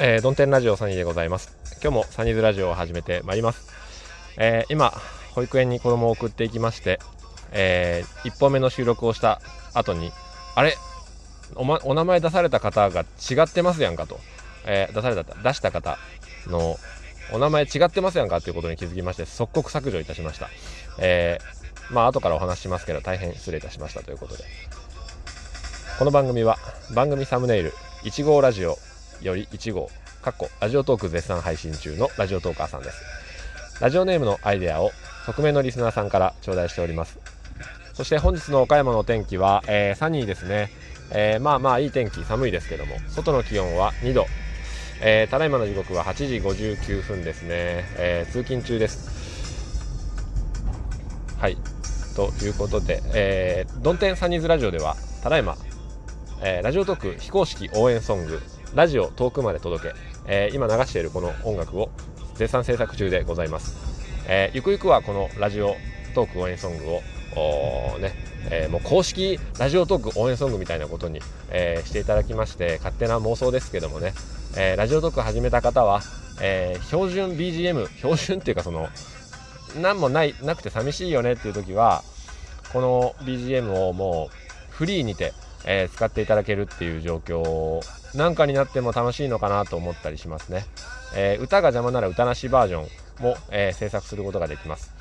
えー、ドンテンラジオサニーでございます。今日もサニーズラジオを始めてまいります。えー、今、保育園に子供を送っていきまして、えー、1本目の収録をした後に、あれ？お,、ま、お名前出された方が違ってますやんかと、えー、出された、出した方のお名前違ってますやんかということに気づきまして、即刻削除いたしました。えー、まあ、後からお話しますけど、大変失礼いたしましたということで。この番組は、番組サムネイル、1号ラジオより1号、かっこラジオトーク絶賛配信中のラジオトーカーさんです。ラジオネームのアイデアを匿名のリスナーさんから頂戴しております。そして本日の岡山の天気は、えー、サニーですね。えー、まあまあいい天気、寒いですけども、外の気温は2度。えー、ただいまの時刻は8時59分ですね。えー、通勤中です。はい。ということで、えー、ドンテンサニーズラジオでは、ただいま、えー、ラジオトーク非公式応援ソング、ラジオ遠くまで届け、えー、今流しているこの音楽を絶賛制作中でございます、えー、ゆくゆくはこのラジオトーク応援ソングをね、えー、もう公式ラジオトーク応援ソングみたいなことに、えー、していただきまして勝手な妄想ですけどもね、えー、ラジオトーク始めた方は、え標準 BGM 標準っていうかその何もないなくて寂しいよねっていう時はこの BGM をもうフリーにて、え使っていただけるっていう状況なんかになっても楽しいのかなと思ったりしますね。えー、歌が邪魔なら歌なしバージョンも、えー、制作することができます。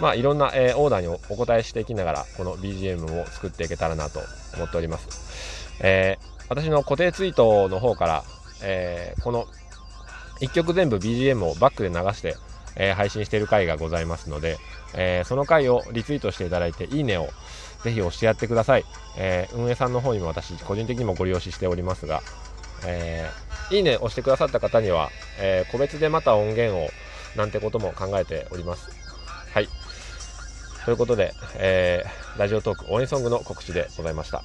まあ、いろんな、え、オーダーにお答えしていきながら、この BGM を作っていけたらなと思っております。え私の固定ツイートの方から、えこの1曲全部 BGM をバックで流して、え配信している回がございますので、えその回をリツイートしていただいて、いいねをぜひ押してやってください。え運営さんの方にも私、個人的にもご利用ししておりますが、え、いいねを押してくださった方には、え、個別でまた音源をなんてことも考えております。はい。ということで、えー、ラジオトーク応援ソングの告知でございました。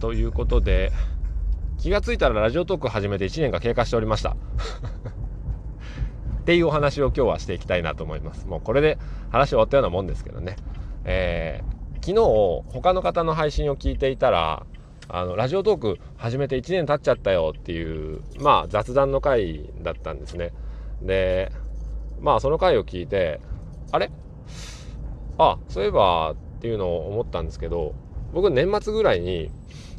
ということで気がついたらラジオトーク始めて1年が経過しておりました。っていうお話を今日はしていきたいなと思います。もうこれで話終わったようなもんですけどね。えー、昨日他の方の配信を聞いていたらあのラジオトーク始めて1年経っちゃったよっていうまあ雑談の回だったんですね。でまあその回を聞いてあれ？あそういえばっていうのを思ったんですけど僕年末ぐらいに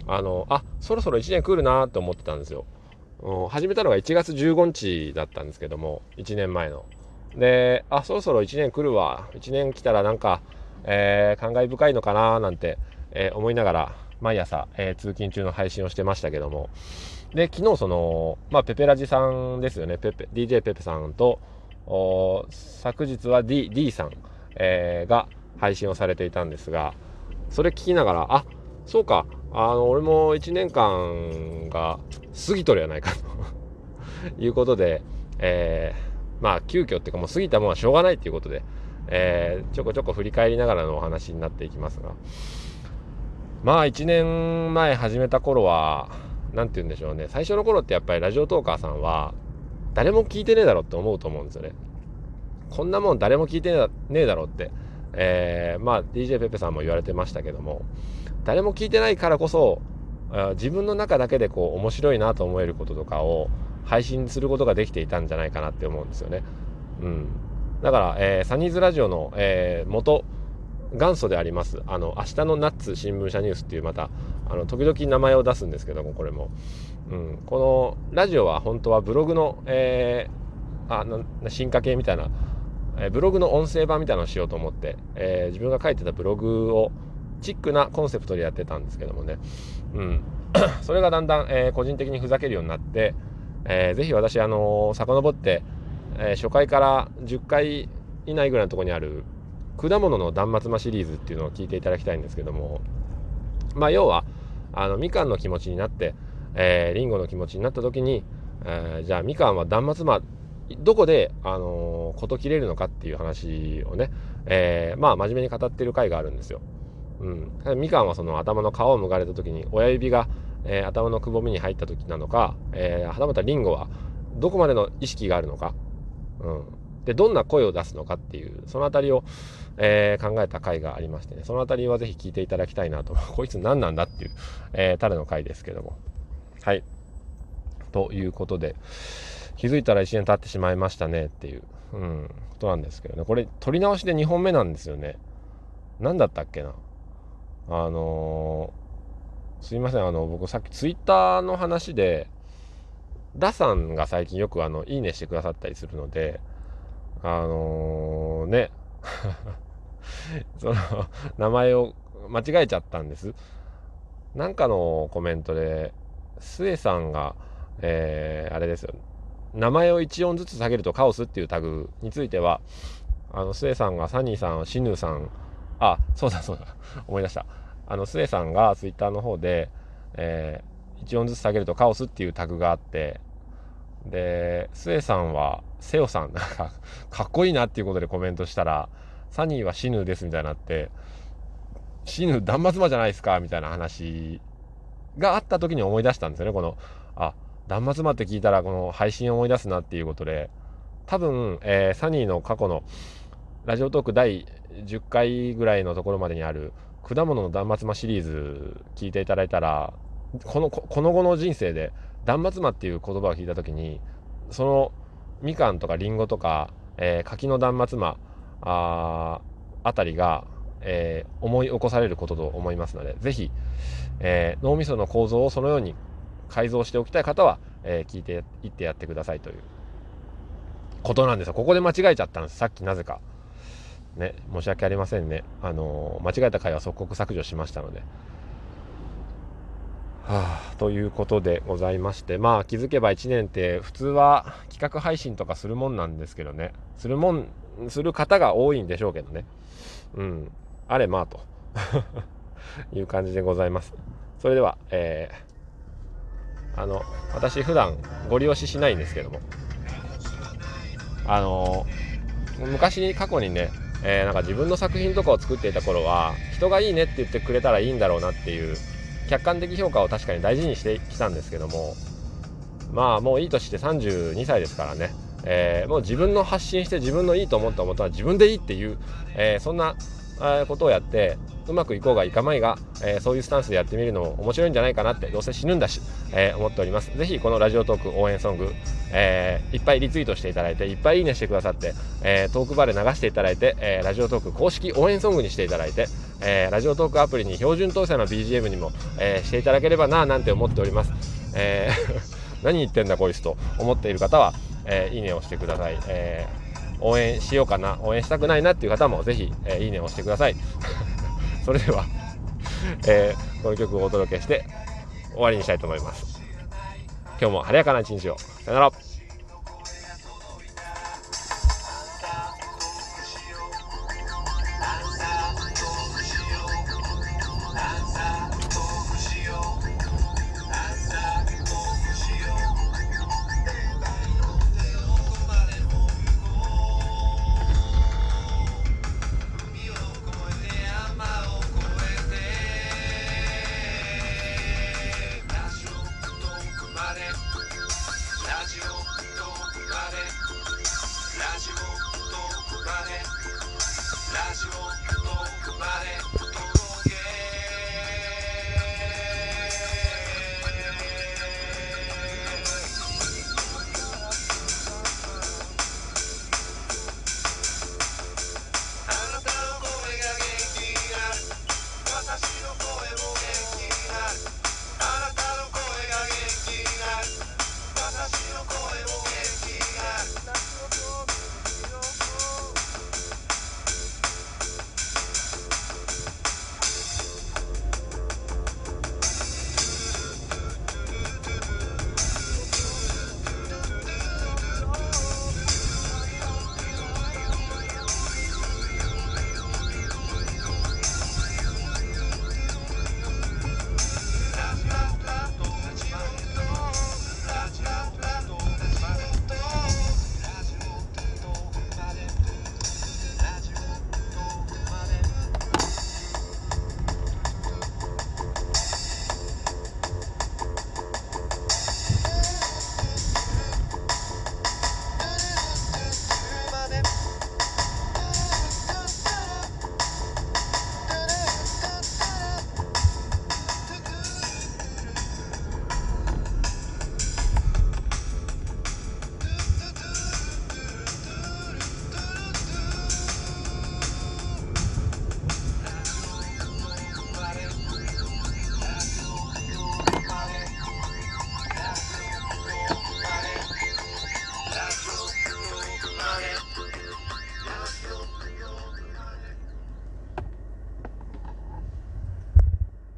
あのあそろそろ1年来るなと思ってたんですよ、うん、始めたのが1月15日だったんですけども1年前の。であそろそろ1年来るわ。1年来たらなんか、えー、感慨深いのかななんて、えー、思いながら毎朝、えー、通勤中の配信をしてましたけども。で昨日その、まあ、ペペラジさんですよね。ペペ DJ ペペさんと昨日は D, D さん、えー、が配信をされていたんですがそれ聞きながらあそうか。あの俺も1年間が過ぎとるやないかと。いうことで、えー、まあ急遽っていうかもう過ぎたものはしょうがないっていうことで、えー、ちょこちょこ振り返りながらのお話になっていきますが。まあ1年前始めた頃は何て言うんでしょうね。最初の頃ってやっぱりラジオトーカーさんは誰も聞いてねえだろって思うと思うんですよね。こんなもん誰も聞いてねえだろってえー、まあ DJ ペペさんも言われてましたけども。誰も聞いてないからこそ自分の中だけでこう面白いなと思えることとかを配信することができていたんじゃないかなって思うんですよね。うん、だから、えー、サニーズラジオの、えー、元元祖でありますあの明日のナッツ新聞社ニュースっていうまたあの時々名前を出すんですけどもこれも、うん、このラジオは本当はブログの、えー、あな進化系みたいなえブログの音声版みたいなのをしようと思って、えー、自分が書いてたブログをチックなコンセプトでやってたんですけどもね、うん、それがだんだん、えー、個人的にふざけるようになって、えー、ぜひ私、あのー、遡って、えー、初回から10回以内ぐらいのところにある果物の断末魔シリーズっていうのを聞いていただきたいんですけどもまあ要はあのみかんの気持ちになって、えー、リンゴの気持ちになった時にえー、じゃあみかんは断末魔どこで、あのー、事切れるのかっていう話をね、えー、まあ真面目に語ってる回があるんですよ。うん、みかんはその頭の皮を剥がれた時に親指が、えー、頭のくぼみに入った時なのか、えー、はたまたリンゴはどこまでの意識があるのか、うん、でどんな声を出すのかっていうその辺りを、えー、考えた回がありましてね。その辺りは是非聞いていただきたいなと。こいつ何なんだっていう、えー、ただの回ですけども。はい。ということで気づいたら1年経ってしまいましたねっていう、うん、ことなんですけどね。これ撮り直しで2本目なんですよね。何だったっけな。あのー、すいません。あの僕さっきツイッターの話でダさんが最近よくあのいいねしてくださったりするのであのー、ね。その名前を間違えちゃったんです。なんかのコメントでスエさんが、えー、あれですよ。名前を1音ずつ下げるとカオスっていうタグについてはあのスエさんがサニーさんシヌーさんあそうだそうだ。思い出した。あのスエさんがツイッターの方で、えー、1音ずつ下げるとカオスっていうタグがあってでスエさんはセオさんなんか かっこいいなっていうことでコメントしたらサニーは死ぬですみたいになって死ぬ断末魔じゃないですかみたいな話があった時に思い出したんですよねこのあ断末魔って聞いたらこの配信を思い出すなっていうことで。多分、えー、サニーの過去のラジオトーク第10回ぐらいのところまでにある果物の断末魔シリーズ聞いていただいたらこのこの後の人生で断末魔っていう言葉を聞いた時にそのみかんとかりんごとか、えー、柿の断末魔ああたりが、えー、思い起こされることと思いますので是非、えー、脳みその構造をそのように改造しておきたい方は、え聞いていってやってくださいということなんですよ。ここで間違えちゃったんです。さっきなぜか。ね申し訳ありませんね。あの間違えた回は即刻削除しましたので。はあ、ということでございまして。まあ気づけば1年って普通は企画配信とかするもんなんですけどね。するもんする方が多いんでしょうけどね。うん。あれまあと。いう感じでございます。それではえー、あの私普段ご利用ししないんですけども。あの昔過去にねえー、なんか自分の作品とかを作っていた頃は人がいいねって言ってくれたらいいんだろうなっていう客観的評価を確かに大事にしてきたんですけどもまあもういい年して32歳ですからね、えー、もう自分の発信して自分のいいと思ったことは自分でいいっていう、えー、そんなことをやってうまくいこうがいかまいが、えー、そういうスタンスでやってみるのも面白いんじゃないかなってどうせ死ぬんだし、えー、思っております。ぜひこのラジオトーク応援ソング、えー、いっぱいリツイートしていただいていっぱいいいねしてくださって、えトークバーで流していただいて、えラジオトーク公式応援ソングにしていただいて、えラジオトークアプリに標準搭載の BGM にも、えしていただければななんて思っております、え 何言ってんだこいつと思っている方は、えいいねをしてください、え応援しようかな応援したくないなっていう方もぜひ、えいいねを押してください。それでは、えー、この曲をお届けして終わりにしたいと思います。今日も晴れやかな一日を。さよなら。